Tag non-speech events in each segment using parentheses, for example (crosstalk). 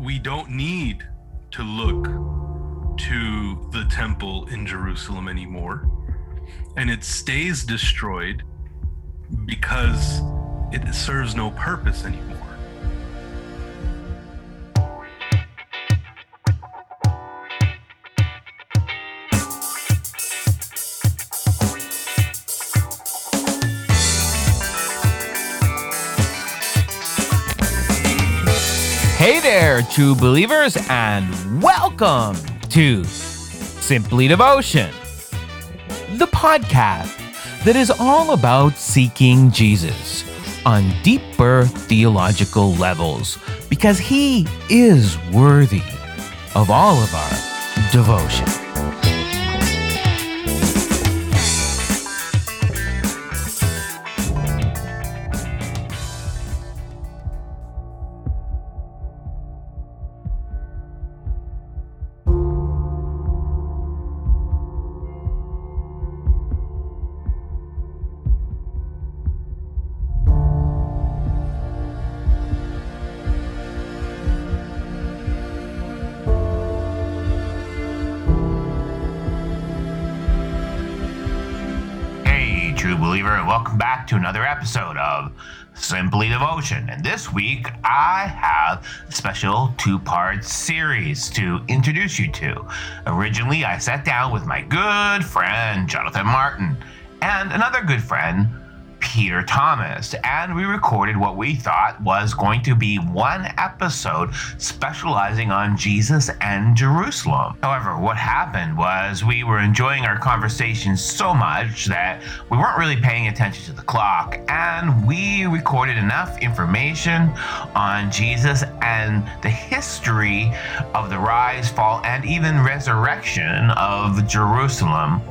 we don't need to look to the temple in Jerusalem anymore. And it stays destroyed because it serves no purpose anymore. There, true believers, and welcome to Simply Devotion, the podcast that is all about seeking Jesus on deeper theological levels because he is worthy of all of our devotion. And this week, I have a special two part series to introduce you to. Originally, I sat down with my good friend, Jonathan Martin, and another good friend, Peter Thomas, and we recorded what we thought was going to be one episode specializing on Jesus and Jerusalem. However, what happened was we were enjoying our conversation so much that we weren't really paying attention to the clock, and we recorded enough information on Jesus and the history of the rise, fall, and even resurrection of Jerusalem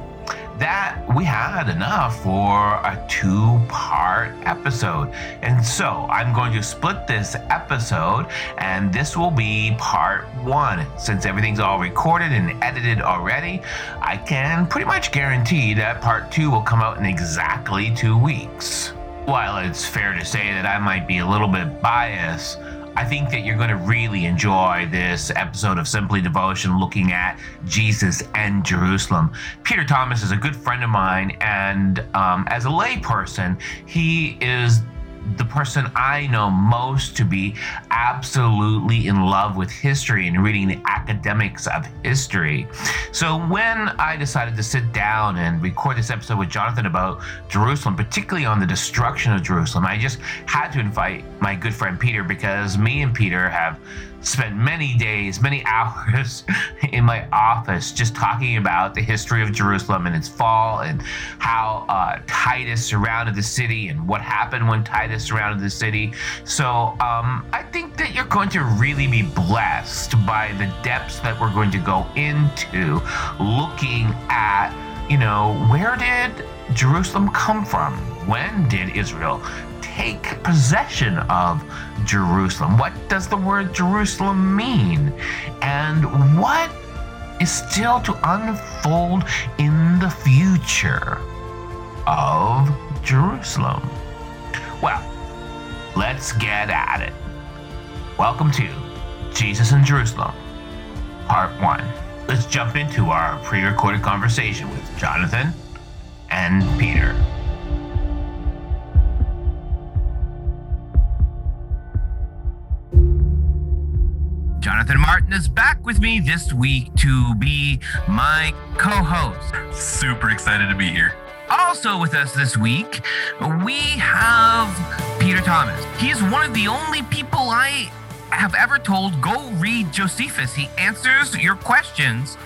that we had enough for a two part episode. And so I'm going to split this episode, and this will be part one. Since everything's all recorded and edited already, I can pretty much guarantee that part two will come out in exactly two weeks. While it's fair to say that I might be a little bit biased, I think that you're going to really enjoy this episode of Simply Devotion looking at Jesus and Jerusalem. Peter Thomas is a good friend of mine, and um, as a layperson, he is the person I know most to be absolutely in love with history and reading the academics of history. So when I decided to sit down and record this episode with Jonathan about Jerusalem, particularly on the destruction of Jerusalem, I just had to invite my good friend Peter because me and Peter have spent many days, many (laughs) hours in my office just talking about the history of Jerusalem and its fall and how uh, Titus surrounded the city and what happened when Titus surrounded the city. So um, I think that you're going to really be blessed by the depths that we're going to go into looking at, you know, where did Jerusalem come from? When did Israel take possession of Jerusalem? What does the word Jerusalem mean? And what is still to unfold in the future of Jerusalem? Well, let's get at it. Welcome to Jesus in Jerusalem, Part 1. Let's jump into our pre recorded conversation with Jonathan and Peter. Jonathan Martin is back with me this week to be my co host. Super excited to be here. Also with us this week, we have Peter Thomas. He is one of the only people I have ever told go read Josephus. He answers your questions,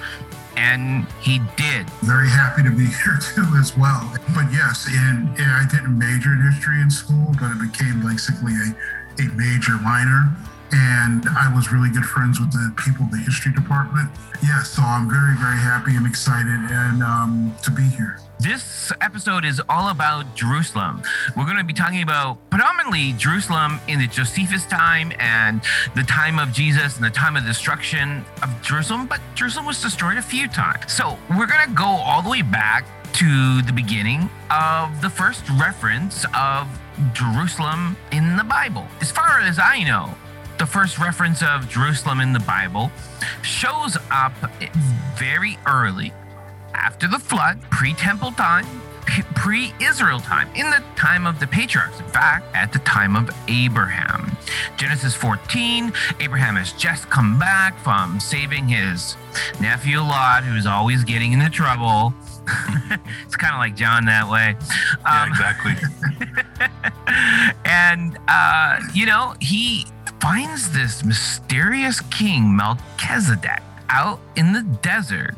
and he did. very happy to be (laughs) here too as well. But yes, and, and I didn't major in history in school, but it became basically a, a major minor. And I was really good friends with the people in the history department. Yeah, so I'm very, very happy and excited and um, to be here. This episode is all about Jerusalem. We're going to be talking about predominantly Jerusalem in the Josephus time and the time of Jesus and the time of destruction of Jerusalem, but Jerusalem was destroyed a few times. So we're going to go all the way back to the beginning of the first reference of Jerusalem in the Bible. As far as I know, the first reference of Jerusalem in the Bible shows up very early after the flood, pre temple time, pre Israel time, in the time of the patriarchs. In fact, at the time of Abraham. Genesis 14, Abraham has just come back from saving his nephew Lot, who's always getting into trouble. (laughs) it's kind of like John that way. Um, yeah, exactly. (laughs) and, uh, you know, he finds this mysterious king, Melchizedek, out in the desert.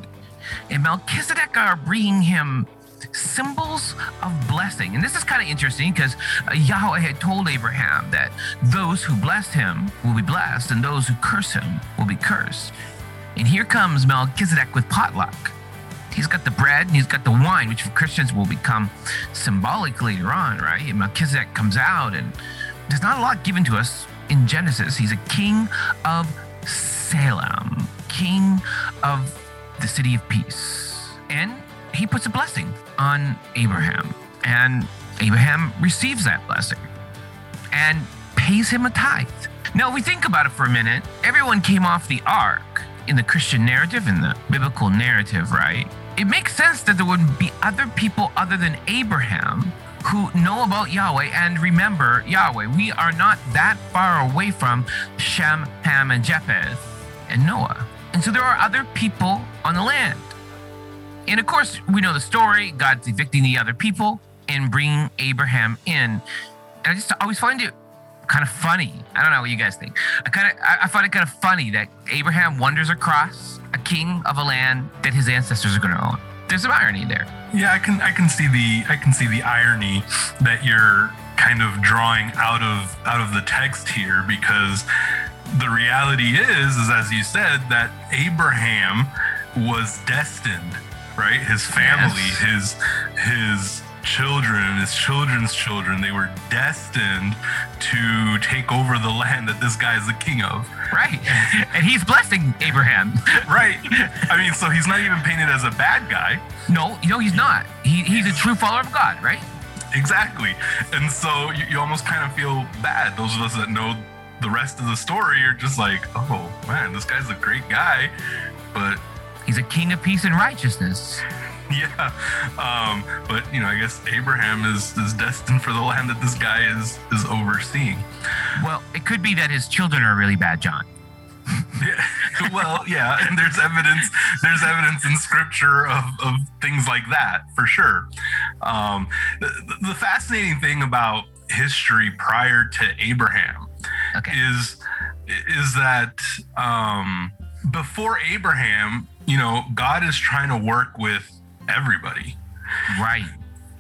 And Melchizedek are bringing him symbols of blessing. And this is kind of interesting because uh, Yahweh had told Abraham that those who bless him will be blessed and those who curse him will be cursed. And here comes Melchizedek with potluck. He's got the bread and he's got the wine, which for Christians will become symbolic later on, right? And Melchizedek comes out, and there's not a lot given to us in Genesis. He's a king of Salem, king of the city of peace. And he puts a blessing on Abraham. And Abraham receives that blessing and pays him a tithe. Now, if we think about it for a minute, everyone came off the ark in the Christian narrative, in the biblical narrative, right? It makes sense that there wouldn't be other people other than Abraham who know about Yahweh and remember Yahweh. We are not that far away from Shem, Ham, and Japheth and Noah. And so there are other people on the land. And of course, we know the story. God's evicting the other people and bringing Abraham in. And I just always find it kind of funny. I don't know what you guys think. I kind of I find it kind of funny that Abraham wanders across a king of a land that his ancestors are going to own. There's some irony there. Yeah, I can I can see the I can see the irony that you're kind of drawing out of out of the text here because the reality is is as you said that Abraham was destined, right? His family, yes. his his children, his children's children, they were destined to take over the land that this guy is the king of. Right. and he's blessing Abraham. (laughs) right. I mean, so he's not even painted as a bad guy. No, no, he's not. He, he's a true follower of God, right? Exactly. And so you, you almost kind of feel bad. Those of us that know the rest of the story are just like, oh man, this guy's a great guy, but he's a king of peace and righteousness. (laughs) yeah. Um, but you know, I guess Abraham is is destined for the land that this guy is is overseeing. Well, it could be that his children are really bad, John. yeah. (laughs) Well, yeah, and there's evidence. There's evidence in Scripture of, of things like that for sure. Um, the, the fascinating thing about history prior to Abraham okay. is is that um, before Abraham, you know, God is trying to work with everybody. Right.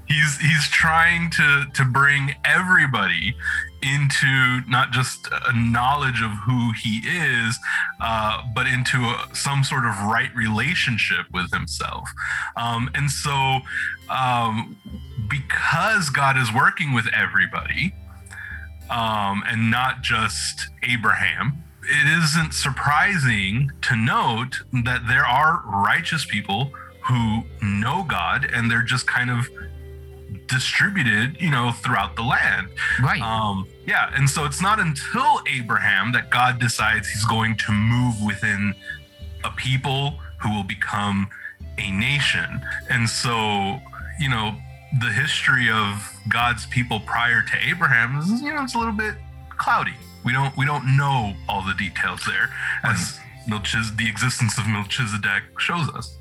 He's he's trying to to bring everybody into not just a knowledge of who he is, uh, but into a, some sort of right relationship with himself. Um, and so, um, because God is working with everybody, um, and not just Abraham, it isn't surprising to note that there are righteous people who know God and they're just kind of distributed, you know, throughout the land. Right. Um, yeah. And so it's not until Abraham that God decides he's going to move within a people who will become a nation. And so, you know, the history of God's people prior to Abraham is, you know, it's a little bit cloudy. We don't we don't know all the details there, as Melchiz- the existence of Melchizedek shows us.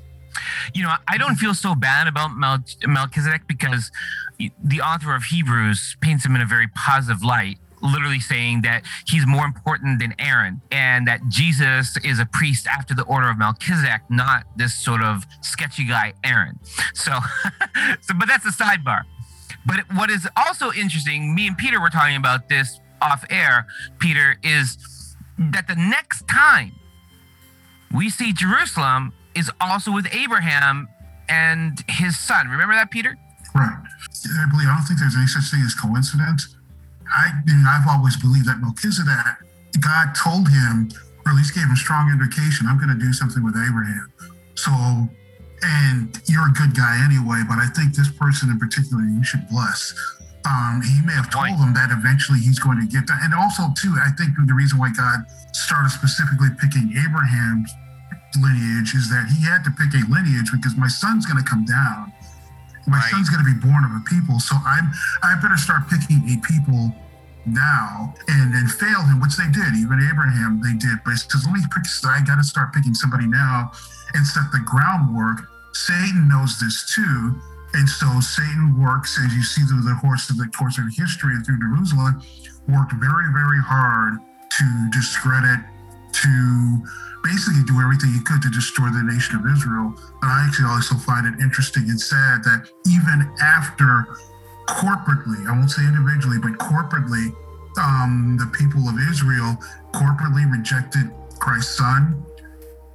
You know, I don't feel so bad about Mel- Melchizedek because the author of Hebrews paints him in a very positive light literally saying that he's more important than Aaron and that Jesus is a priest after the order of Melchizedek, not this sort of sketchy guy, Aaron. So, (laughs) so but that's a sidebar. But what is also interesting, me and Peter were talking about this off air, Peter, is that the next time we see Jerusalem is also with Abraham and his son. Remember that, Peter? Right. I believe I don't think there's any such thing as coincidence. I mean, I've always believed that Melchizedek, God told him, or at least gave him strong indication, I'm going to do something with Abraham. So, and you're a good guy anyway, but I think this person in particular you should bless. um, he may have told him that eventually he's going to get that. And also, too, I think the reason why God started specifically picking Abraham's lineage is that he had to pick a lineage because my son's going to come down. My Right. son's going to be born of a people, so I'm I better start picking a people now and then fail him, which they did. Even Abraham, they did. But it's because let me pick. I got to start picking somebody now and set the groundwork. Satan knows this too, and so Satan works, as you see through the course of the course of history and through Jerusalem, worked very, very hard to discredit, to basically do everything he could to destroy the nation of Israel. But I actually also find it interesting and sad that even after corporately, I won't say individually, but corporately, um, the people of Israel corporately rejected Christ's son,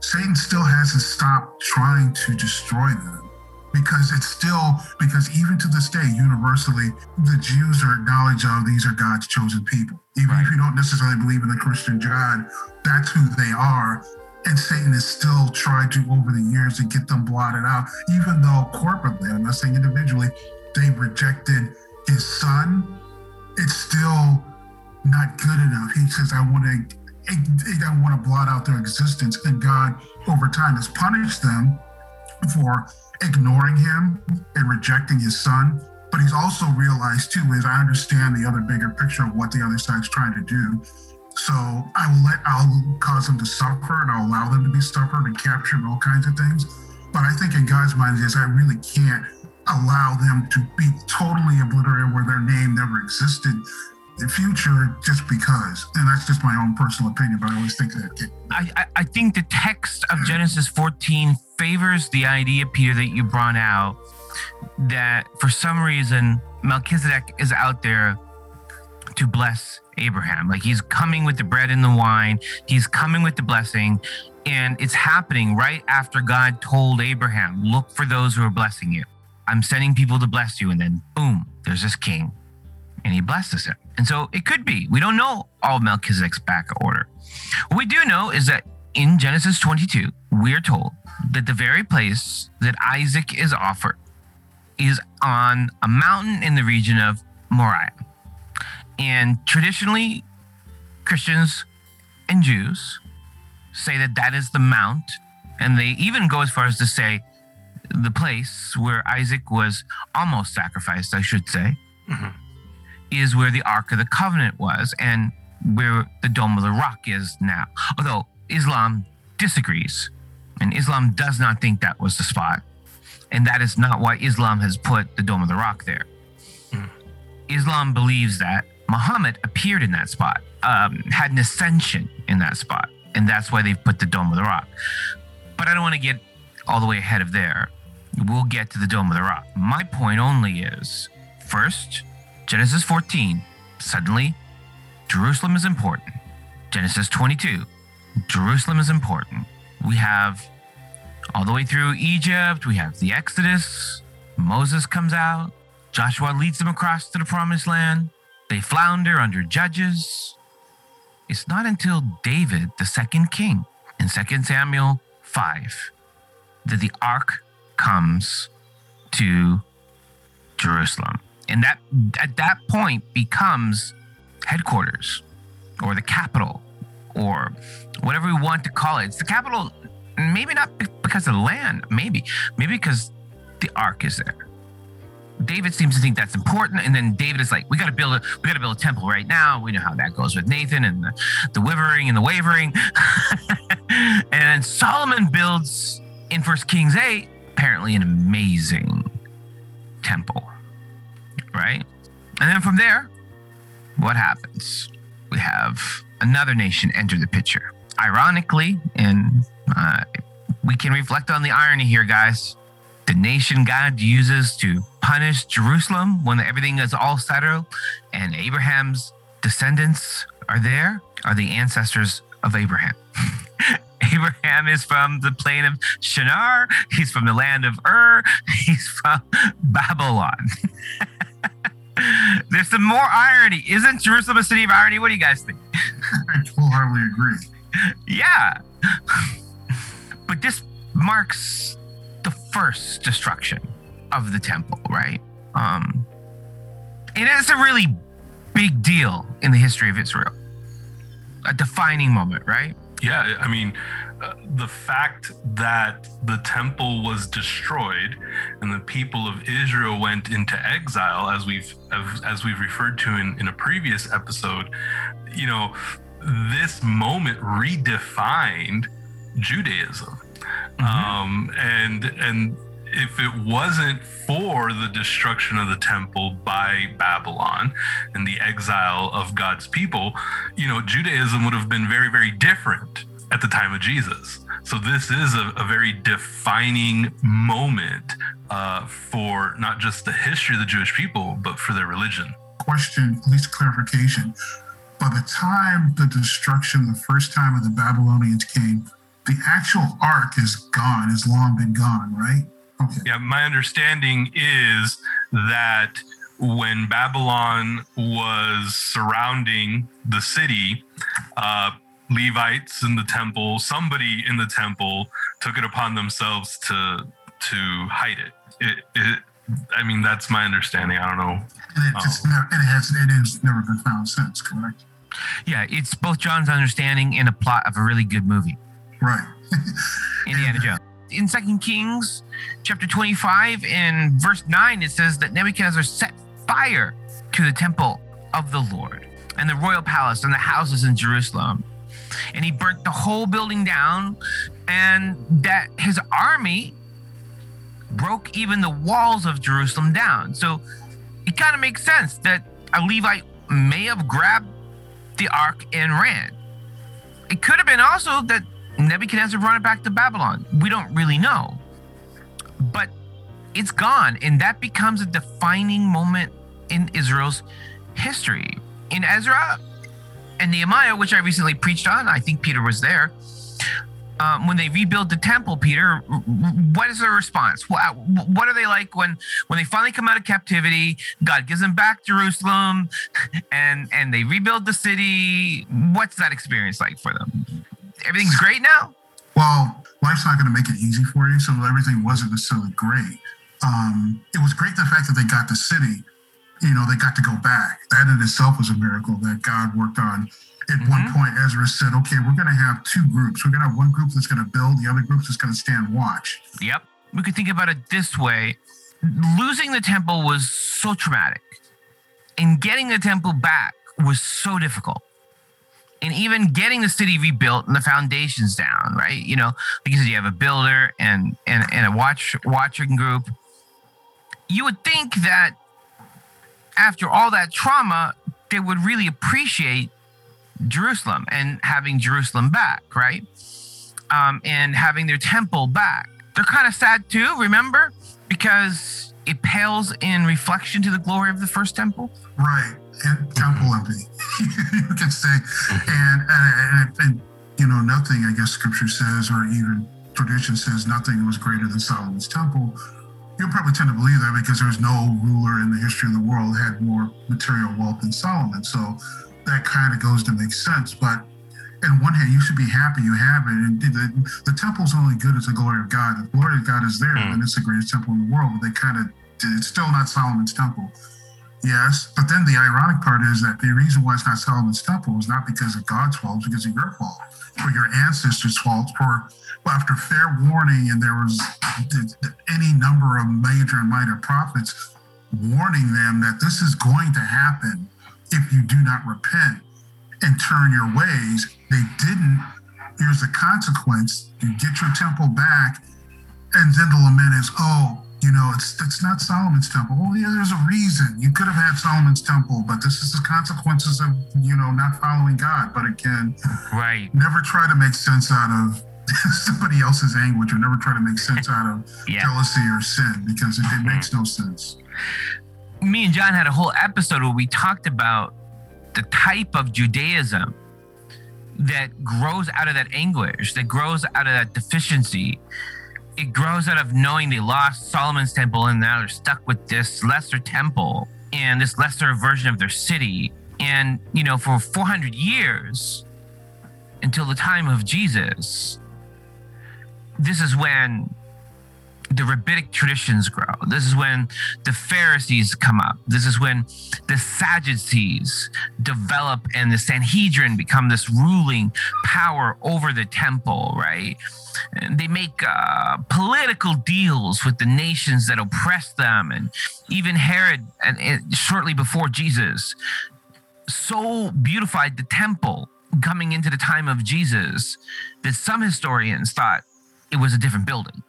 Satan still hasn't stopped trying to destroy them because it's still because even to this day universally the jews are acknowledged of these are god's chosen people even Right. if you don't necessarily believe in the christian god that's who they are and satan has still tried to over the years to get them blotted out even though corporately i'm not saying individually they rejected his son it's still not good enough he says i want to I want to blot out their existence, and God, over time, has punished them for ignoring him and rejecting his son. But he's also realized too is I understand the other bigger picture of what the other side's trying to do. So I will let I'll cause them to suffer and I'll allow them to be suffered and captured and all kinds of things. But I think in God's mind is I really can't allow them to be totally obliterated where their name never existed in the future just because. And that's just my own personal opinion, but I always think that I, I think the text of Genesis 14 favors the idea, Peter, that you brought out that for some reason Melchizedek is out there to bless Abraham. Like he's coming with the bread and the wine, he's coming with the blessing, and it's happening right after God told Abraham, Look for those who are blessing you. I'm sending people to bless you. And then, boom, there's this king, and he blesses him. And so it could be. We don't know all of Melchizedek's back order. What we do know is that in Genesis 22, we're told that the very place that Isaac is offered is on a mountain in the region of Moriah. And traditionally, Christians and Jews say that that is the mount. And they even go as far as to say the place where Isaac was almost sacrificed, I should say, Mhm. is where the Ark of the Covenant was and where the Dome of the Rock is now. Although Islam disagrees, and Islam does not think that was the spot. And that is not why Islam has put the Dome of the Rock there. Mm. Islam believes that Muhammad appeared in that spot, um, had an ascension in that spot, and that's why they've put the Dome of the Rock. But I don't want to get all the way ahead of there. We'll get to the Dome of the Rock. My point only is first, Genesis 14, suddenly, Jerusalem is important. Genesis 22, Jerusalem is important. We have all the way through Egypt, we have the Exodus, Moses comes out, Joshua leads them across to the promised land. They flounder under judges. It's not until David, the second king, in 2 Samuel 5, that the ark comes to Jerusalem. And that at that point becomes headquarters or the capital or whatever we want to call it. It's the capital, maybe not because of land, maybe, maybe because the ark is there. David seems to think that's important, and then David is like, "We got to build a, we got to build a temple right now." We know how that goes with Nathan and the, the withering and the wavering. (laughs) and Solomon builds in First Kings eight, apparently an amazing temple, right? And then from there, what happens? We have another nation enter the picture. Ironically, and uh, we can reflect on the irony here, guys. The nation God uses to punish Jerusalem when everything is all settled and Abraham's descendants are there are the ancestors of Abraham. (laughs) Abraham is from the plain of Shinar. He's from the land of Ur. (laughs) He's from Babylon. (laughs) There's some more irony. Isn't Jerusalem a city of irony? What do you guys think? I wholeheartedly agree. Yeah. but this marks first destruction of the temple, right? Um it's a really big deal in the history of Israel. A defining moment, right? Yeah, I mean, uh, the fact that the temple was destroyed and the people of Israel went into exile, as we've as we've referred to in, in a previous episode, you know, this moment redefined Judaism, um, and and if it wasn't for the destruction of the temple by Babylon and the exile of God's people, you know, Judaism would have been very, very different at the time of Jesus. So this is a, a very defining moment uh, for not just the history of the Jewish people, but for their religion. Question, at least clarification. By the time the destruction the first time of the Babylonians came, the actual ark is gone, has long been gone, right? Okay. Yeah, my understanding is that when Babylon was surrounding the city, uh, Levites in the temple, somebody in the temple took it upon themselves to to hide it. It, it I mean, that's my understanding. I don't know. And it, just never, it has it has never been found since, correct? Yeah, it's both John's understanding and a plot of a really good movie, Right. Indiana Jones. In Second Kings chapter 25 and verse 9, it says that Nebuchadnezzar set fire to the temple of the Lord and the royal palace and the houses in Jerusalem. And he burnt the whole building down, and that his army broke even the walls of Jerusalem down. So it kind of makes sense that a Levite may have grabbed the ark and ran. It could have been also that Nebuchadnezzar brought it back to Babylon. We don't really know. But it's gone, and that becomes a defining moment in Israel's history. In Ezra and Nehemiah, which I recently preached on, I think Peter was there. Um, when they rebuild the temple, Peter, what is their response? What, what are they like when when they finally come out of captivity? God gives them back Jerusalem, (laughs) and and they rebuild the city. What's that experience like for them? Everything's great now. Well, life's not going to make it easy for you, so everything wasn't necessarily great. Um, it was great the fact that they got the city. You know, they got to go back. That in itself was a miracle that God worked on. At one Mhm. point, Ezra said, "Okay, we're going to have two groups. We're going to have one group that's going to build, the other group that's going to stand watch." Yep. We could think about it this way losing the temple was so traumatic, and getting the temple back was so difficult. And even getting the city rebuilt and the foundations down, right? You know, like you you have a builder and and, and a watch watching group. You would think that after all that trauma, they would really appreciate Jerusalem and having Jerusalem back, right? um, and having their temple back. They're kind of sad too, remember? Because it pales in reflection to the glory of the first temple. Right, and temple empty, you can say, and, and, and you know nothing. I guess Scripture says, or even tradition says, nothing was greater than Solomon's temple. You'll probably tend to believe that because there's no ruler in the history of the world had more material wealth than Solomon. So that kind of goes to make sense. But in one hand, you should be happy you have it. And the, the temple's only good as the glory of God. The glory of God is there, Hmm. then it's the greatest temple in the world. But they kind of, it's still not Solomon's temple. Yes, but then the ironic part is that the reason why it's not Solomon's temple is not because of God's fault, it's because of your fault, or your ancestors' fault, for well, after fair warning, and there was any number of major and minor prophets warning them that this is going to happen if you do not repent and turn your ways. They didn't. Here's the consequence: you get your temple back, and then the lament is, oh, you know, it's it's not Solomon's temple. Well, yeah, there's a reason. You could have had Solomon's temple, but this is the consequences of you know not following God. But again, Right. never try to make sense out of (laughs) somebody else's anguish, or never try to make sense out of (laughs) Yeah. jealousy or sin because it, it makes no sense. Me and John had a whole episode where we talked about the type of Judaism that grows out of that anguish, that grows out of that deficiency. It grows out of knowing they lost Solomon's temple and now they're stuck with this lesser temple and this lesser version of their city. And, you know, for 400 years until the time of Jesus, this is when the rabbinic traditions grow. This is when the Pharisees come up. This is when the Sadducees develop and the Sanhedrin become this ruling power over the temple, right? And they make uh, political deals with the nations that oppress them. And even Herod, and, and shortly before Jesus, so beautified the temple coming into the time of Jesus that some historians thought it was a different building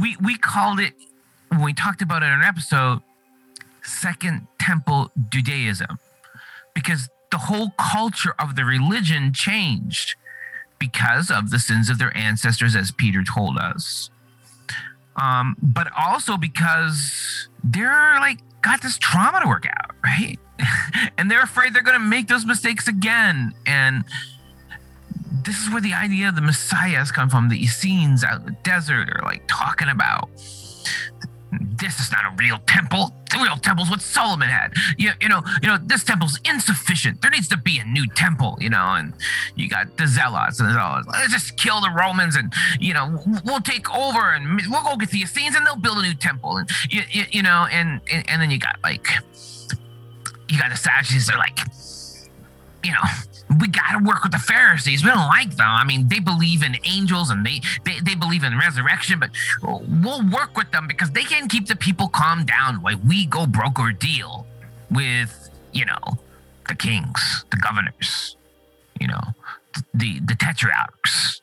we we called it when we talked about it in an episode second temple judaism. Because the whole culture of the religion changed because of the sins of their ancestors as peter told us. Um, but also because they're like got this trauma to work out right? (laughs) And they're afraid they're going to make those mistakes again. And this is where the idea of the Messiah has come from. The Essenes out in the desert are like talking about this is not a real temple. The real temple's what Solomon had. You, you know, you know, this temple's insufficient. There needs to be a new temple, you know, and you got the zealots and all. Let's just kill the Romans and, you know, we'll take over and we'll go get the Essenes and they'll build a new temple. And, you, you, you know, and, and, and then you got like, you got the Sadducees, they're like, you know, we got to work with the Pharisees. We don't like them. I mean, they believe in angels and they, they, they believe in resurrection, but we'll work with them because they can keep the people calm down while we go broker deal with, you know, the kings, the governors, you know, the, the tetrarchs.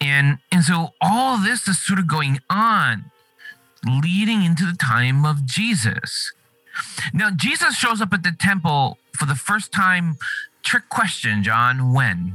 And, and so all this is sort of going on leading into the time of Jesus. Now, Jesus shows up at the temple for the first time trick question, John. When?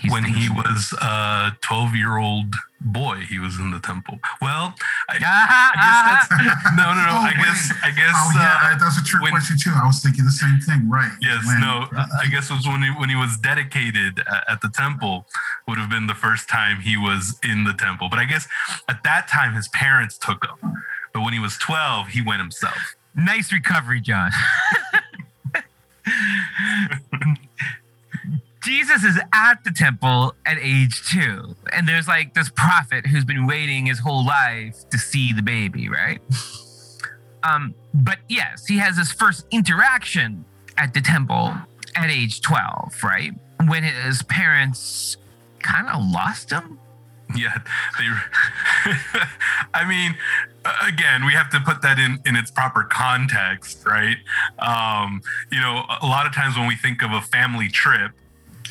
He's when he was a 12 year old boy, he was in the temple. Well, I, (laughs) I guess that's (laughs) no, no, no. Oh, I guess, I guess. Oh, yeah, uh, that's a trick when, question too. I was thinking the same thing, right? Yes, when, no. Uh, I guess it was when he when he was dedicated at, at the temple would have been the first time he was in the temple. But I guess at that time his parents took him. But when he was 12, he went himself. Nice recovery, John. (laughs) Jesus is at the temple at age two, and there's like this prophet who's been waiting his whole life to see the baby, right? Um, but yes, he has his first interaction at the temple at age 12, right? When his parents kind of lost him. (laughs) Yeah, they. (laughs) I mean, again, we have to put that in in its proper context, right? Um, you know, a lot of times when we think of a family trip,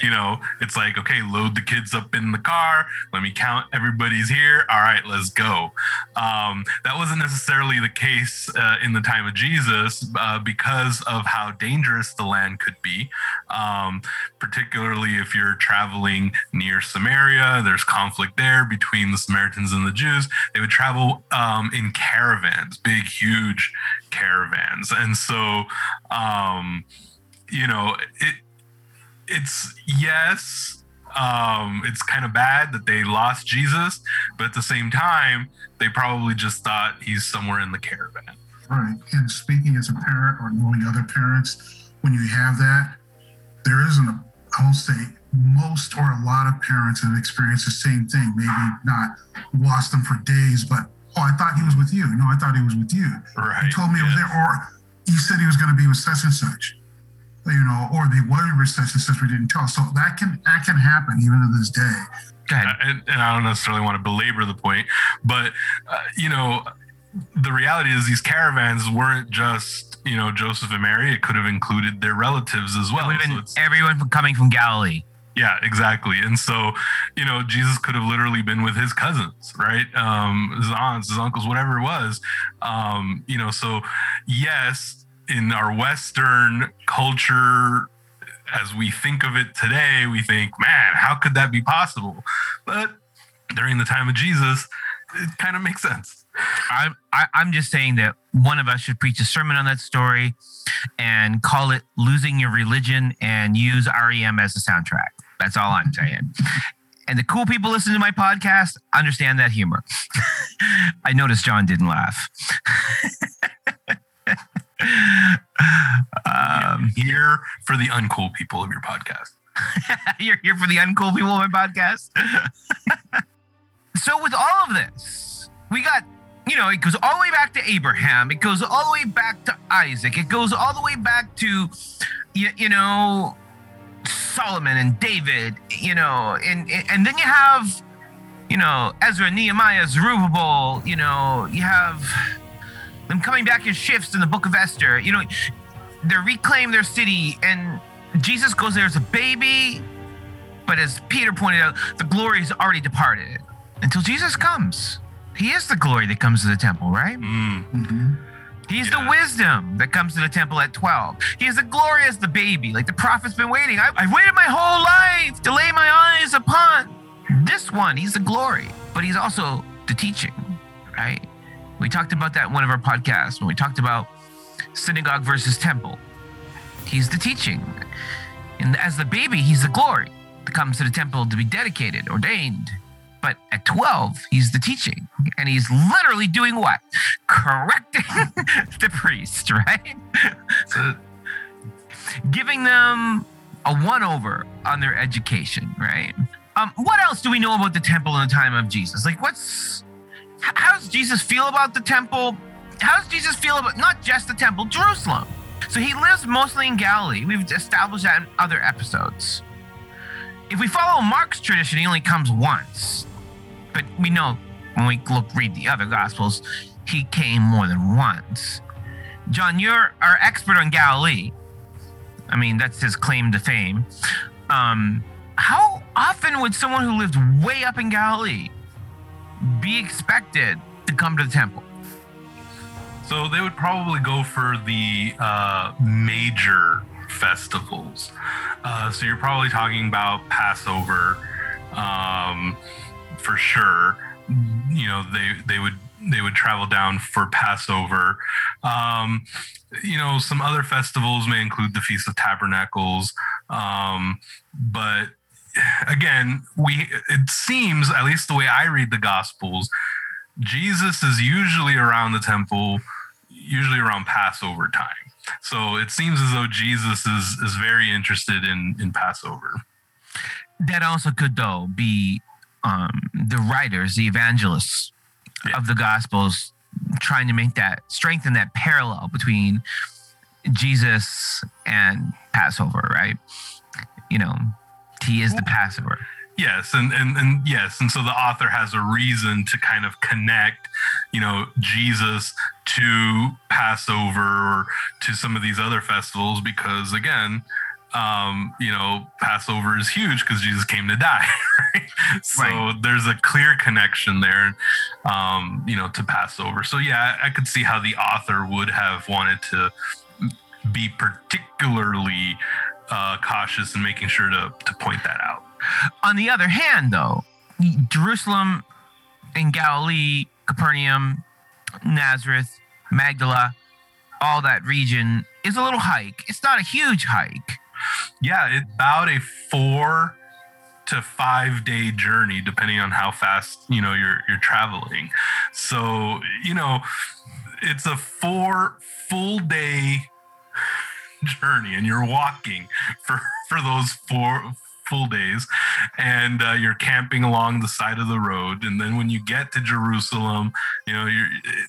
you know, it's like, okay, load the kids up in the car. Let me count everybody's here. All right, let's go. Um, that wasn't necessarily the case uh, in the time of Jesus uh, because of how dangerous the land could be, um, particularly if you're traveling near Samaria. There's conflict there between the Samaritans and the Jews. They would travel um, in caravans, big, huge caravans. And so, um, you know, it, it's yes, um, it's kind of bad that they lost Jesus, but at the same time, they probably just thought he's somewhere in the caravan. Right. And speaking as a parent or knowing other parents, when you have that, there isn't a, I won't say most or a lot of parents have experienced the same thing. Maybe not lost them for days, but oh, I thought he was with you. No, I thought he was with you. Right. You told me yeah. it was there, or he said he was going to be with such and such you know, or the whatever such and such we didn't tell. So that can that can happen even to this day. Uh, and, and, I don't necessarily want to belabor the point, but uh, you know, the reality is these caravans weren't just you know Joseph and Mary. It could have included their relatives as well. So everyone coming from Galilee. Yeah, exactly. And so, you know, Jesus could have literally been with his cousins, right? Um, his aunts, his uncles, whatever it was. Um, you know, so yes, in our Western culture, as we think of it today, we think, man, how could that be possible? But during the time of Jesus, it kind of makes sense. I'm I, am i am just saying that one of us should preach a sermon on that story and call it "Losing Your Religion" and use REM as a soundtrack. That's all I'm saying. And the cool people listening to my podcast understand that humor. (laughs) I noticed John didn't laugh. (laughs) um, here for the uncool people of your podcast. (laughs) You're here for the uncool people of my podcast. (laughs) so, with all of this, we got you know, it goes all the way back to Abraham. It goes all the way back to Isaac. It goes all the way back to, you, you know, Solomon and David. You know, and and then you have, you know, Ezra, Nehemiah, Zerubbabel. You know, you have them coming back in shifts in the Book of Esther. You know, they reclaim their city, and Jesus goes there as a baby. But as Peter pointed out, the glory has already departed until Jesus comes. He is the glory that comes to the temple, right? Mm, hmm He's Yeah. the wisdom that comes to the temple at 12. He is the glory as the baby, like the prophet's been waiting. I, I've waited my whole life to lay my eyes upon this one. He's the glory, but he's also the teaching, right? We talked about that in one of our podcasts when we talked about synagogue versus temple. He's the teaching. And as the baby, he's the glory that comes to the temple to be dedicated, ordained. But at 12, he's the teaching. And he's literally doing what? Correcting (laughs) the priest, right? Giving them a one over on their education, right? Um, what else do we know about the temple in the time of Jesus? Like, what's how does Jesus feel about the temple? How does Jesus feel about not just the temple, Jerusalem? So he lives mostly in Galilee. We've established that in other episodes. If we follow Mark's tradition, he only comes once. But we know when we look read the other gospels, he came more than once. John, you're our expert on Galilee. I mean, that's his claim to fame. Um, how often would someone who lived way up in Galilee be expected to come to the temple? So they would probably go for the uh, major festivals. Uh, so you're probably talking about Passover, um, for sure. You know, they they would they would travel down for Passover. Um, you know, some other festivals may include the Feast of Tabernacles, um, but again, we it seems at least the way I read the Gospels, Jesus is usually around the temple, usually around Passover time. So it seems as though Jesus is is very interested in in Passover. That also could, though, be um, the writers, the evangelists Yeah. of the Gospels, trying to make that strengthen that parallel between Jesus and Passover, right? You know, he is the Passover. Yes, and, and and yes, and so the author has a reason to kind of connect, you know, Jesus to Passover or to some of these other festivals because again, um, you know, Passover is huge because Jesus came to die. (laughs) Right? So Right. there's a clear connection there, um, you know, to Passover. So yeah, I could see how the author would have wanted to be particularly uh, cautious and making sure to to point that out. On the other hand, though, Jerusalem and Galilee, Capernaum, Nazareth, Magdala, all that region is a little hike. It's not a huge hike. Yeah, it's about a four to five day journey, depending on how fast you know you're you're traveling. So you know, it's a four full day (laughs) journey, and you're walking for for those four full days and uh, you're camping along the side of the road. And then when you get to jerusalem you know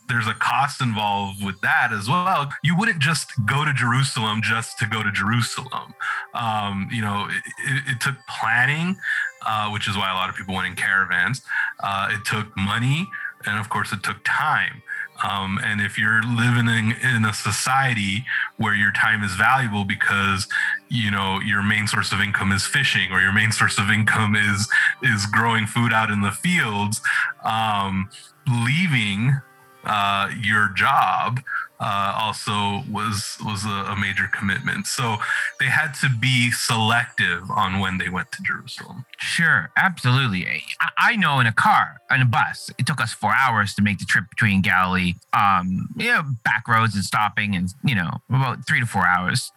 there's a cost involved with that as well. You wouldn't just go to jerusalem just to go to jerusalem. Um, you know it, it, it took planning uh, which is why a lot of people went in caravans. Uh, it took money and of course it took time um, and if you're living in, in a society where your time is valuable because you know your main source of income is fishing or your main source of income is is growing food out in the fields um, leaving uh, your job uh, also was was a, a major commitment so they had to be selective on when they went to jerusalem Sure, absolutely. I, I know in a car, in a bus, it took us four hours to make the trip between Galilee, um, you know, back roads and stopping, and you know, about three to four hours.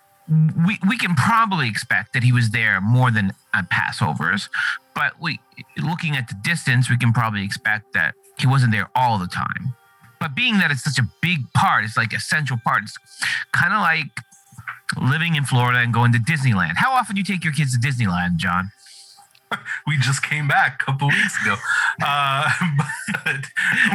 We we can probably expect that he was there more than at Passovers, but we, looking at the distance, we can probably expect that he wasn't there all the time. But being that it's such a big part, it's like a central part. It's kind of like living in Florida and going to Disneyland. How often do you take your kids to Disneyland, John? (laughs) we just came back a couple weeks ago. (laughs) Uh, (laughs) but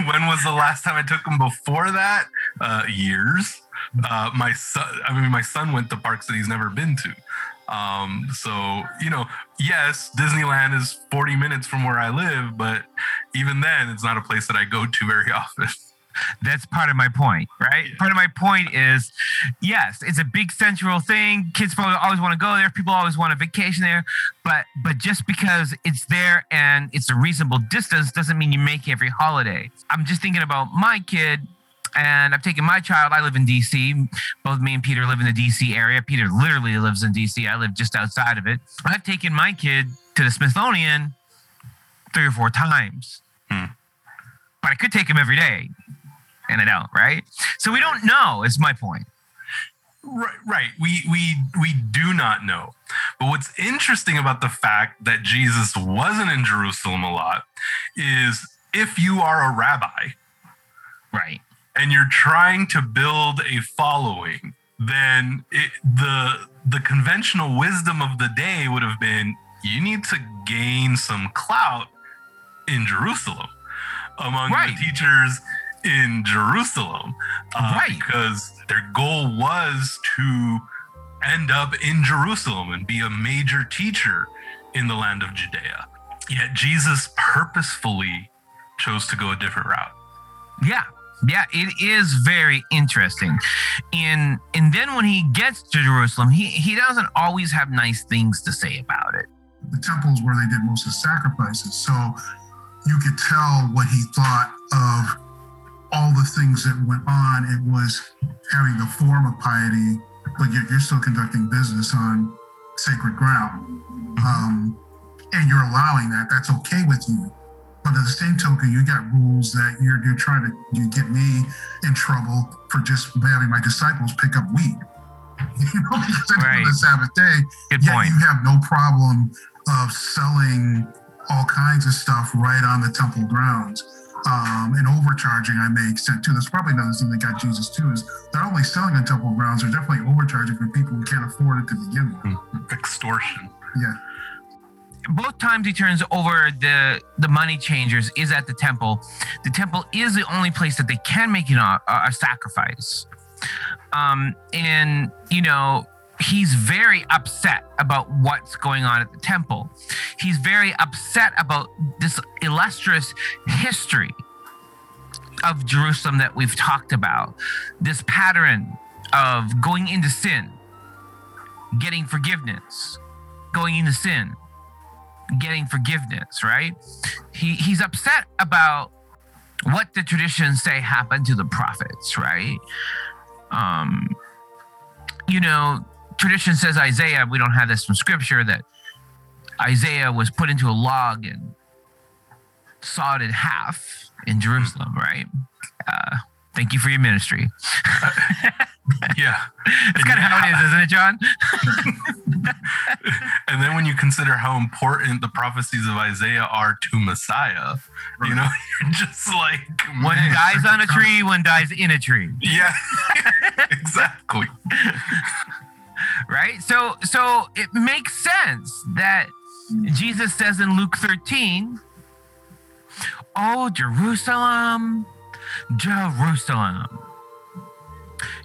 when was the last time I took them before that? Uh, years. Uh, my son, I mean, my son went to parks that he's never been to. Um, so, you know, yes, Disneyland is 40 minutes from where I live, but even then, it's not a place that I go to very often. That's part of my point, right? Part of my point is, yes, it's a big central thing. Kids probably always want to go there. People always want a vacation there, but but just because it's there and it's a reasonable distance doesn't mean you make every holiday. I'm just thinking about my kid. And I've taken my child. I live in DC. Both me and Peter live in the DC area. Peter literally lives in DC. I live just outside of it. I've taken my kid to the Smithsonian three or four times. Hmm. But I could take him every day and I don't, right? So we don't know. Is my point. Right, right. We we we do not know. But what's interesting about the fact that Jesus wasn't in Jerusalem a lot is if you are a rabbi Right. and you're trying to build a following, then it, the the conventional wisdom of the day would have been you need to gain some clout in Jerusalem among Right. the teachers in Jerusalem, uh, Right. Because their goal was to end up in Jerusalem and be a major teacher in the land of Judea. Yet Jesus purposefully chose to go a different route. Yeah. Yeah, it is very interesting. And and then when he gets to Jerusalem, he, he doesn't always have nice things to say about it. the temples where they did most of the sacrifices. So you could tell what he thought of all the things that went on. It was having the form of piety, but yet you're still conducting business on sacred ground. Um, and you're allowing that. That's okay with you. But at the same token, you got rules that you're, you're trying to you get me in trouble for just having my disciples pick up weed. (laughs) You know, because Right. on the Sabbath day. Good Yet point. you have no problem of selling all kinds of stuff right on the temple grounds um, and overcharging. I may extent too. That's probably another thing that got Jesus too. Is they're not only selling on temple grounds, they're definitely overcharging for people who can't afford it to begin with. Extortion. Yeah, both times he turns over the the money changers is at the temple. The temple is the only place that they can make you know, a, a sacrifice. Um, and you know he's very upset about what's going on at the temple. He's very upset about this illustrious history of Jerusalem that we've talked about. This pattern of going into sin, getting forgiveness, going into sin, getting forgiveness, right? He he's upset about what the traditions say happened to the prophets, right? Um you know, tradition says Isaiah, we don't have this from scripture that Isaiah was put into a log and sawed in half in Jerusalem, right? Uh thank you for your ministry. (laughs) Yeah. That's kind of how it is, isn't it, Jon? (laughs) And then when you consider how important the prophecies of Isaiah are to Messiah, you know, (laughs) you're just like One man, dies on a tree, one dies in a tree. Yeah, exactly. Right? So so it makes sense that jesus says in luke 13 oh jerusalem jerusalem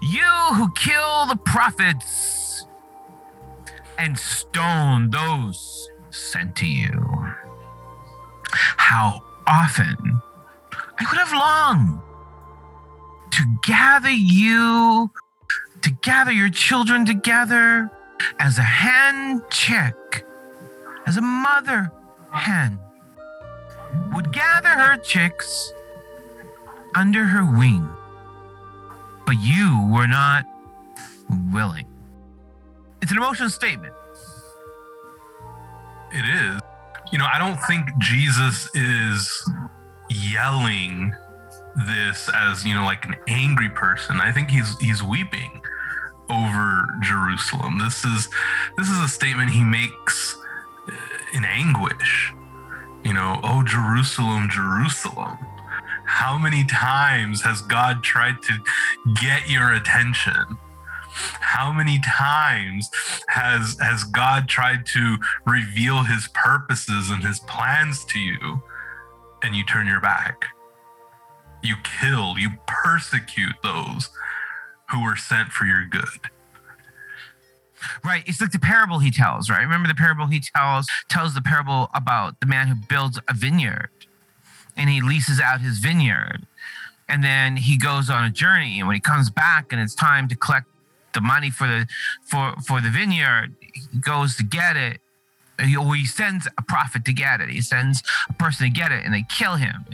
you who kill the prophets and stone those sent to you how often i would have longed to gather you to gather your children together as a hen chick, as a mother hen would gather her chicks under her wing. But you were not willing. It's an emotional statement. It is. You know, I don't think Jesus is yelling this as, you know, like an angry person. I think he's he's weeping over Jerusalem. This is this is a statement he makes uh, in anguish. You know, oh Jerusalem, Jerusalem. How many times has God tried to get your attention How many times has has God tried to reveal his purposes and his plans to you and you turn your back? You kill, you persecute those who were sent for your good. Right. It's like the parable he tells, right? Remember the parable he tells tells the parable about the man who builds a vineyard and he leases out his vineyard. And then he goes on a journey and when he comes back and it's time to collect the money for the for for the vineyard, he goes to get it. He, or he sends a prophet to get it. He sends a person to get it and they kill him.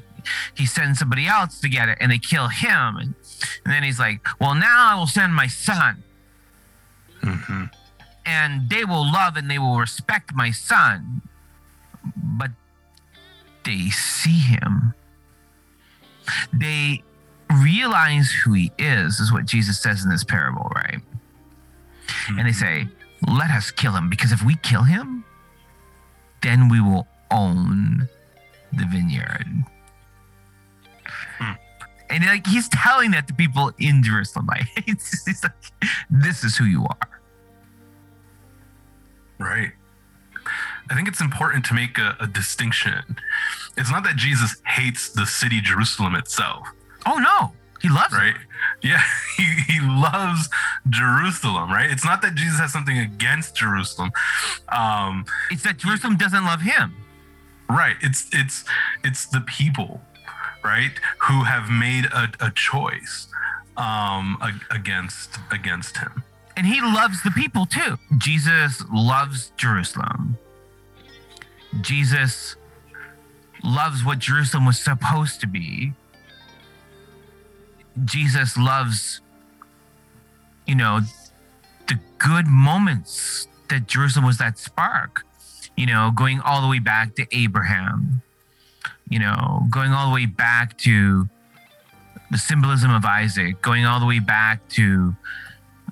He sends somebody else to get it and they kill him. And, and then he's like, Well, now I will send my son hmm and they will love and they will respect my son. But they see him. They realize who he is, is what Jesus says in this parable, right? And they say, let us kill him because if we kill him, then we will own the vineyard. And like he's telling that to people in Jerusalem, like, (laughs) it's, it's like this is who you are. Right. I think it's important to make a, a distinction. It's not that Jesus hates the city Jerusalem itself, Oh no, he loves it. right? Yeah, (laughs) he, he loves Jerusalem, right? It's not that Jesus has something against Jerusalem. Um, It's that Jerusalem doesn't love him. right. It's it's it's the people, right, who have made a, a choice um, a- against against him. And he loves the people too. Jesus loves Jerusalem. Jesus loves what Jerusalem was supposed to be. Jesus loves, you know, the good moments that Jerusalem was that spark, you know, going all the way back to Abraham, you know, going all the way back to the symbolism of Isaac, going all the way back to,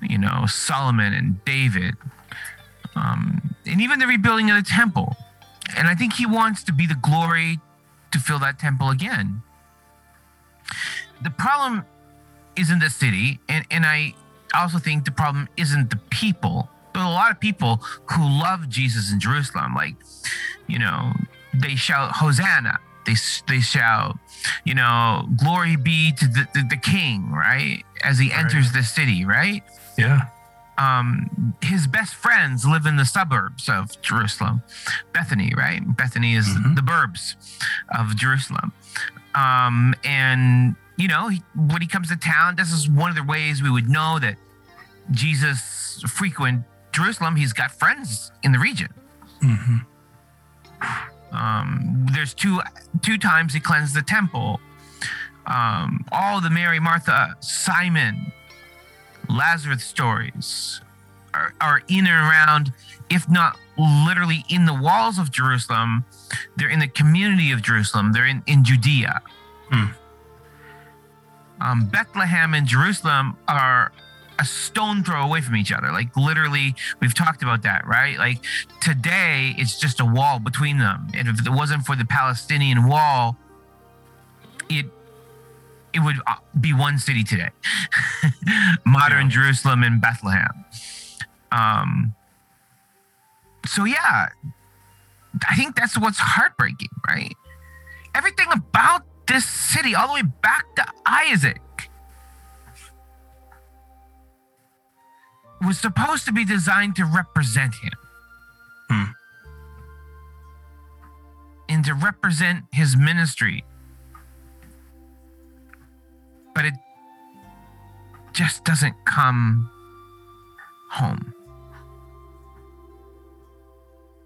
you know, Solomon and David, um, and even the rebuilding of the temple. And I think he wants to be the glory to fill that temple again. The problem isn't the city, and, and I also think the problem isn't the people. Are a lot of people who love Jesus in Jerusalem. Like, you know, they shout Hosanna. They, they shout, you know, glory be to the, the, the king, right? As he Right. enters the city, right? Yeah. um, his best friends live in the suburbs of Jerusalem, Bethany, right? Bethany is Mhm. the burbs of Jerusalem. Um, and, you know, he, when he comes to town, this is one of the ways we would know that Jesus frequent Jerusalem. He's got friends in the region. hmm Um, there's two two times he cleansed the temple. Um, all the Mary, Martha, Simon, Lazarus stories are, are in and around, if not literally in the walls of Jerusalem, they're in the community of Jerusalem. They're in, in Judea. Hmm. Um, Bethlehem and Jerusalem are a stone throw away from each other. Like literally, we've talked about that, right? Like today, it's just a wall between them. And if it wasn't for the Palestinian wall, it it would uh, be one city today. (laughs) Modern Yeah. Jerusalem and Bethlehem. Um. So yeah, I think that's what's heartbreaking, right? Everything about this city, all the way back to Isaac, was supposed to be designed to represent him. Hmm. And to represent his ministry. But it just doesn't come home.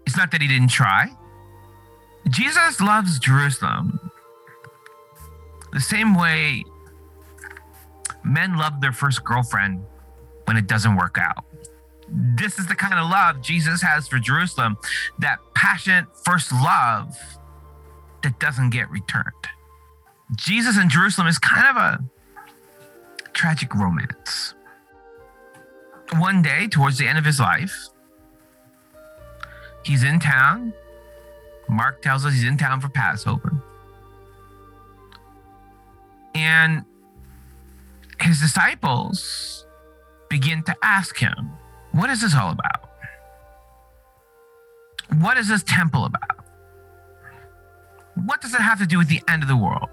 It's not that he didn't try. Jesus loves Jerusalem the same way men love their first girlfriend when it doesn't work out. This is the kind of love Jesus has for Jerusalem that passionate first love that doesn't get returned. Jesus in Jerusalem is kind of a tragic romance. One day, towards the end of his life, he's in town. Mark tells us he's in town for Passover. And his disciples begin to ask him, What is this all about? What is this temple about? What does it have to do with the end of the world?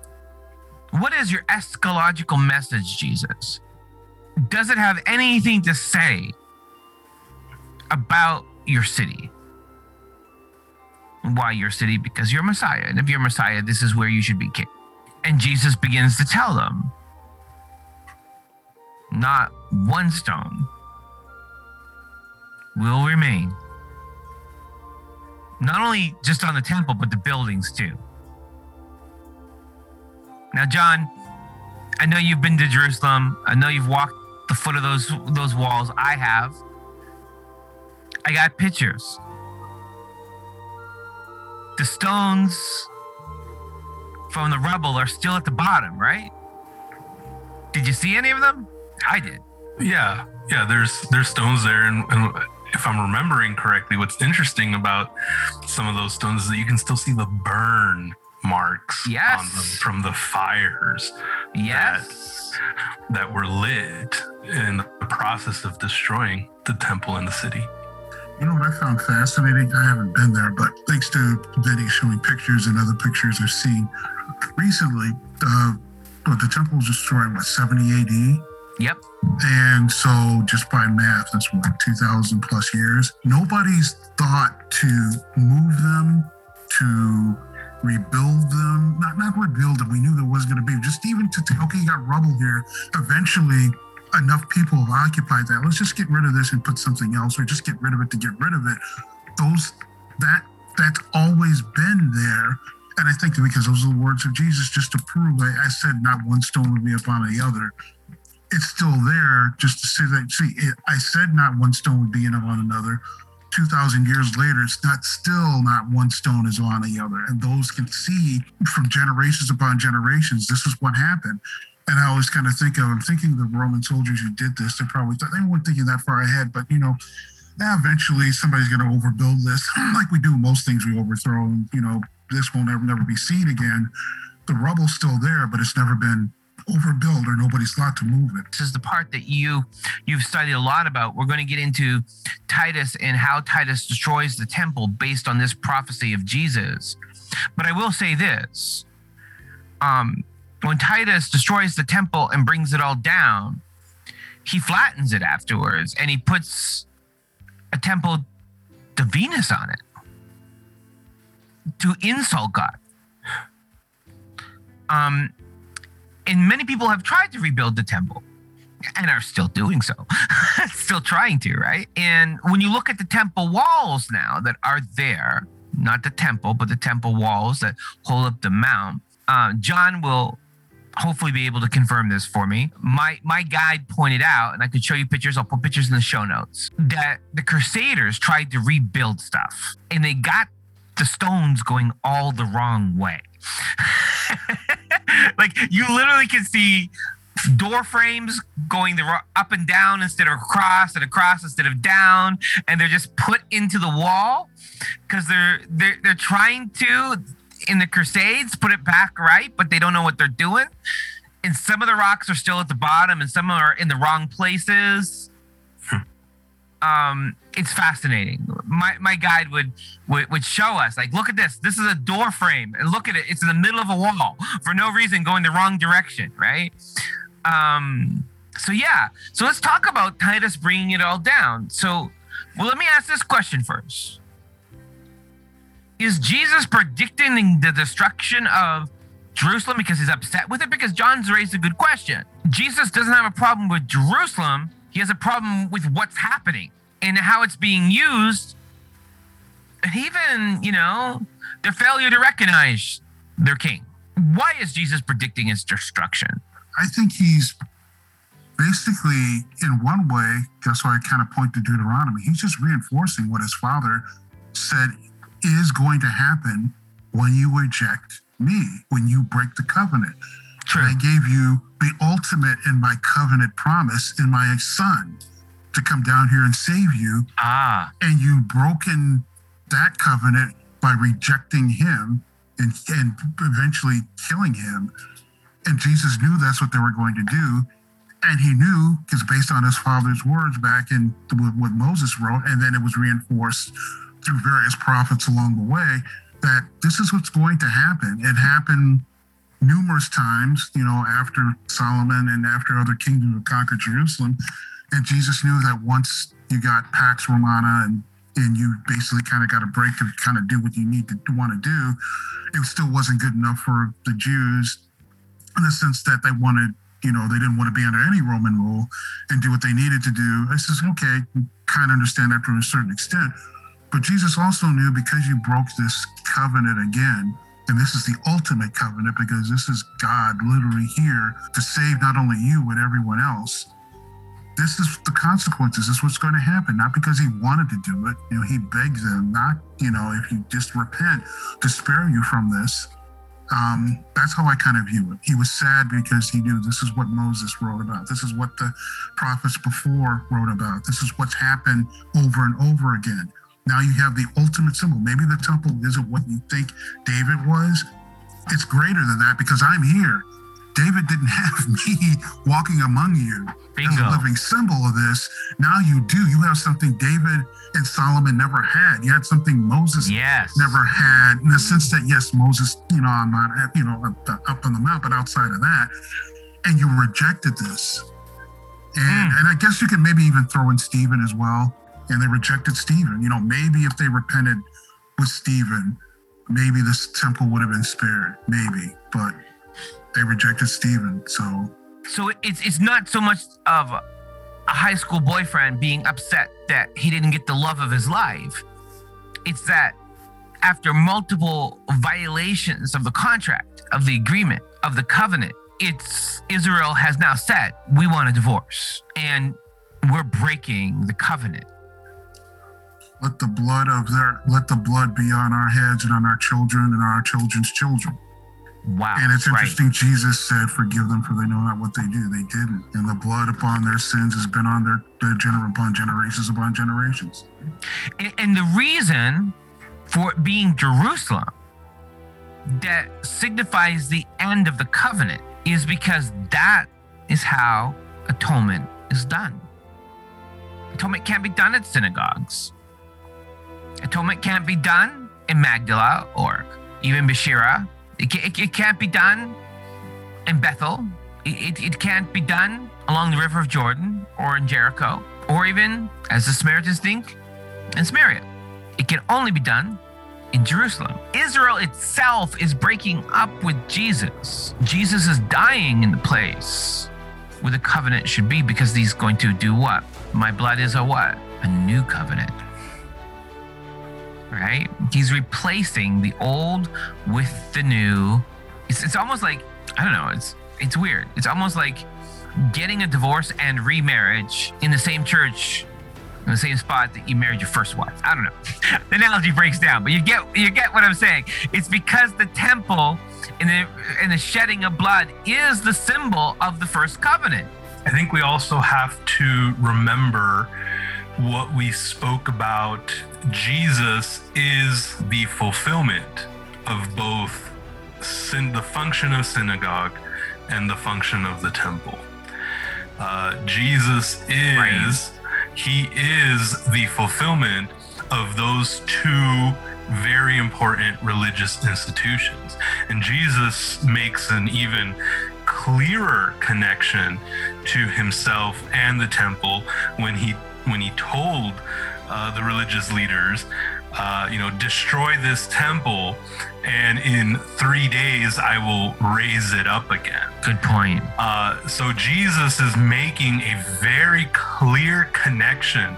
What is your eschatological message, Jesus? Does it have anything to say about your city? Why your city? Because you're Messiah. And if you're Messiah, this is where you should be king. And Jesus begins to tell them not one stone will remain. Not only just on the temple, but the buildings too. Now, Jon, I know you've been to Jerusalem. I know you've walked the foot of those those walls. I have. I got pictures. The stones from the rubble are still at the bottom, right? Did you see any of them? I did. Yeah, yeah. There's there's stones there, and, and if I'm remembering correctly, what's interesting about some of those stones is that you can still see the burn marks Yes. on them from the fires Yes. that were lit in the process of destroying the temple and the city. You know what I found fascinating? I haven't been there, but thanks to Vinnie showing pictures and other pictures I've seen recently, uh, but the temple was destroyed, what, 70 AD? Yep. And so, just by math, that's what, 2,000 plus years. Nobody's thought to move them, to rebuild them. Not, not rebuild them. We knew there was going to be, just even to, to, okay, you got rubble here. Eventually, enough people have occupied that. Let's just get rid of this and put something else, or just get rid of it to get rid of it. Those, that, that's always been there. And I think that because those are the words of Jesus, just to prove, I, I said not one stone would be upon the other it's still there just to say that. See it, i said not one stone would be in on another. 2000 years later it's not still not one stone is on the other. And those can see from generations upon generations this is what happened. And i always kind of think of i'm thinking the roman soldiers who did this. They probably thought they weren't thinking that far ahead but you know now eventually somebody's going to overbuild this (clears throat) like we do most things we overthrow and you know this will never never be seen again. The rubble's still there but it's never been overbuild or nobody's thought to move it. This is the part that you you've studied a lot about. We're going to get into Titus and how Titus destroys the temple based on this prophecy of Jesus. But I will say this. Um, when Titus destroys the temple and brings it all down, he flattens it afterwards and he puts a temple to Venus on it to insult God. Um, and many people have tried to rebuild the temple and are still doing so (laughs) still trying to right? And when you look at the temple walls now that are there not the temple but the temple walls that hold up the mount uh, jon will hopefully be able to confirm this for me. My my guide pointed out and i could show you pictures i'll put pictures in the show notes that the crusaders tried to rebuild stuff and they got the stones going all the wrong way (laughs) like you literally can see door frames going the up and down instead of across and across instead of down and they're just put into the wall because they're they're they're trying to in the crusades put it back right but they don't know what they're doing. And some of the rocks are still at the bottom and some are in the wrong places. Um it's fascinating. My my guide would, would would show us like look at this. This is a door frame. And look at it. It's in the middle of a wall for no reason going the wrong direction right? Um so yeah. So let's talk about titus bringing it all down. So well let me ask this question first. Is jesus predicting the destruction of jerusalem because he's upset with it? Because jon's raised a good question. Jesus doesn't have a problem with jerusalem. He has a problem with what's happening and how it's being used and even you know their failure to recognize their king why is jesus predicting its destruction I think he's basically, in one way, that's why I kind of point to Deuteronomy. He's just reinforcing what his father said is going to happen when you reject me, when you break the covenant. True. I gave you the ultimate in my covenant promise in my son to come down here and save you. ah And you've broken that covenant by rejecting him and, and eventually killing him. And Jesus knew that's what they were going to do. And he knew, because based on his father's words back in what Moses wrote, and then it was reinforced through various prophets along the way, that this is what's going to happen. It happened numerous times, you know, after Solomon and after other kingdoms have conquered Jerusalem. And Jesus knew that once you got Pax Romana and and you basically kind of got a break to kind of do what you need to, want to do, it still wasn't good enough for the Jews in the sense that they wanted, you know, they didn't want to be under any Roman rule and do what they needed to do. I says, okay, kind of understand that to a certain extent. But Jesus also knew because you broke this covenant again, and this is the ultimate covenant because this is God literally here to save not only you, but everyone else. This is the consequences. This is what's going to happen. Not because he wanted to do it. You know, he begs them, not, you know, if you just repent to spare you from this. Um, that's how I kind of view it. He was sad because he knew this is what Moses wrote about. This is what the prophets before wrote about. This is what's happened over and over again. Now you have the ultimate symbol. Maybe the temple isn't what you think David was. It's greater than that because I'm here. David didn't have (laughs) me walking among you Bingo. as a living symbol of this. Now you do. You have something David and Solomon never had. You had something Moses yes. never had, in the sense that yes, Moses, you know, I'm on Mount, you know, up on the mount, but outside of that, and you rejected this. And, mm. and I guess you could maybe even throw in Stephen as well and they rejected Stephen. You know, maybe if they repented with Stephen, maybe this temple would have been spared. Maybe, but they rejected Stephen. So, so it's it's not so much of a high school boyfriend being upset that he didn't get the love of his life. It's that after multiple violations of the contract, of the agreement, of the covenant, it's Israel has now said we want a divorce and we're breaking the covenant let the blood of their let the blood be on our heads and on our children and our children's children. Wow. And it's interesting, right. Jesus said, Forgive them for they know not what they do. They didn't. And the blood upon their sins has been on their, their gener- upon generations upon generations. And, and the reason for it being Jerusalem that signifies the end of the covenant is because that is how atonement is done. Atonement can't be done at synagogues. Atonement can't be done in Magdala or even Beersheba. It, it, it can't be done in Bethel. It, it, can't be done along the river of Jordan or in Jericho or even, as the Samaritans think, in Samaria. It can only be done in Jerusalem. Israel itself is breaking up with Jesus. Jesus is dying in the place where the covenant should be because he's going to do what? My blood is a what? A new covenant right? He's replacing the old with the new. It's, it's almost like I don't know. It's it's weird. It's almost like getting a divorce and remarriage in the same church in the same spot that you married your first wife. I don't know. (laughs) the analogy breaks down, but you get you get what I'm saying. It's because the temple in the in the shedding of blood is the symbol of the first covenant. I think we also have to remember what we spoke about, Jesus is the fulfillment of both sin, the function of synagogue and the function of the temple. Uh, Jesus is, he is the fulfillment of those two very important religious institutions. And Jesus makes an even clearer connection to himself and the temple when he when he told uh, the religious leaders, uh, you know, destroy this temple, and in three days I will raise it up again. Good point. Uh, so Jesus is making a very clear connection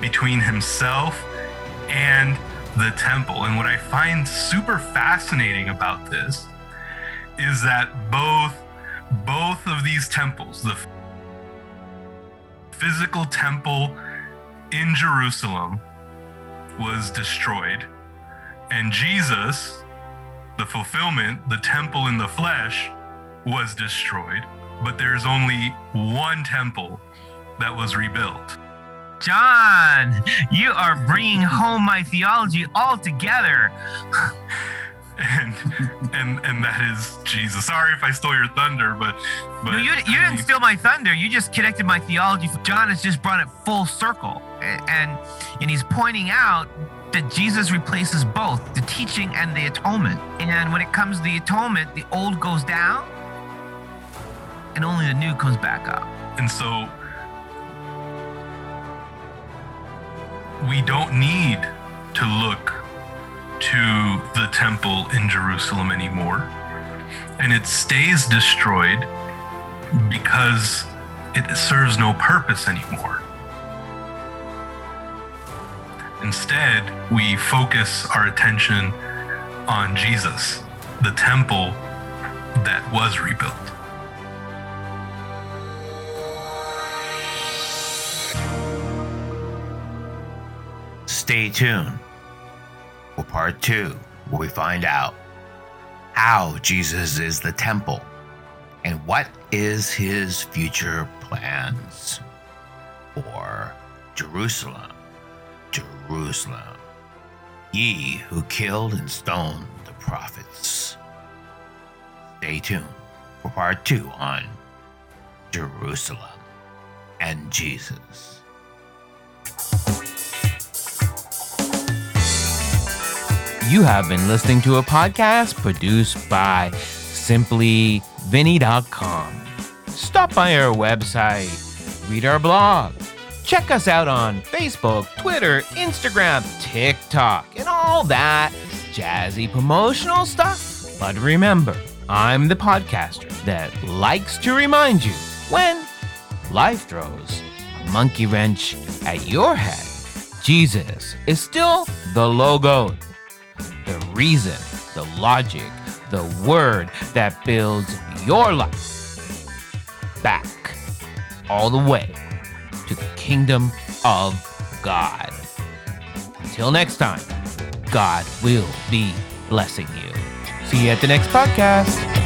between himself and the temple. And what I find super fascinating about this is that both both of these temples, the physical temple in Jerusalem was destroyed, and Jesus, the fulfillment, the temple in the flesh, was destroyed. But there's only one temple that was rebuilt. Jon, you are bringing home my theology altogether. (laughs) and and and that is Jesus. Sorry if I stole your thunder, but but No, you, you didn't mean, steal my thunder. You just connected my theology. Jon has just brought it full circle, and and he's pointing out that Jesus replaces both the teaching and the atonement. And when it comes to the atonement, the old goes down, and only the new comes back up. And so we don't need to look to the temple in Jerusalem anymore. And it stays destroyed because it serves no purpose anymore. Instead, we focus our attention on Jesus, the temple that was rebuilt. Stay tuned for part two, where we find out how Jesus is the temple and what is his future plans for Jerusalem. Jerusalem. Ye who killed and stoned the prophets. Stay tuned for part two on Jerusalem and Jesus. You have been listening to a podcast produced by simplyvinnie.com. Stop by our website, read our blog, check us out on Facebook, Twitter, Instagram, TikTok, and all that jazzy promotional stuff. But remember, I'm the podcaster that likes to remind you when life throws a monkey wrench at your head, Jesus is still the logo the reason, the logic, the word that builds your life back all the way to the kingdom of God. Until next time, God will be blessing you. See you at the next podcast.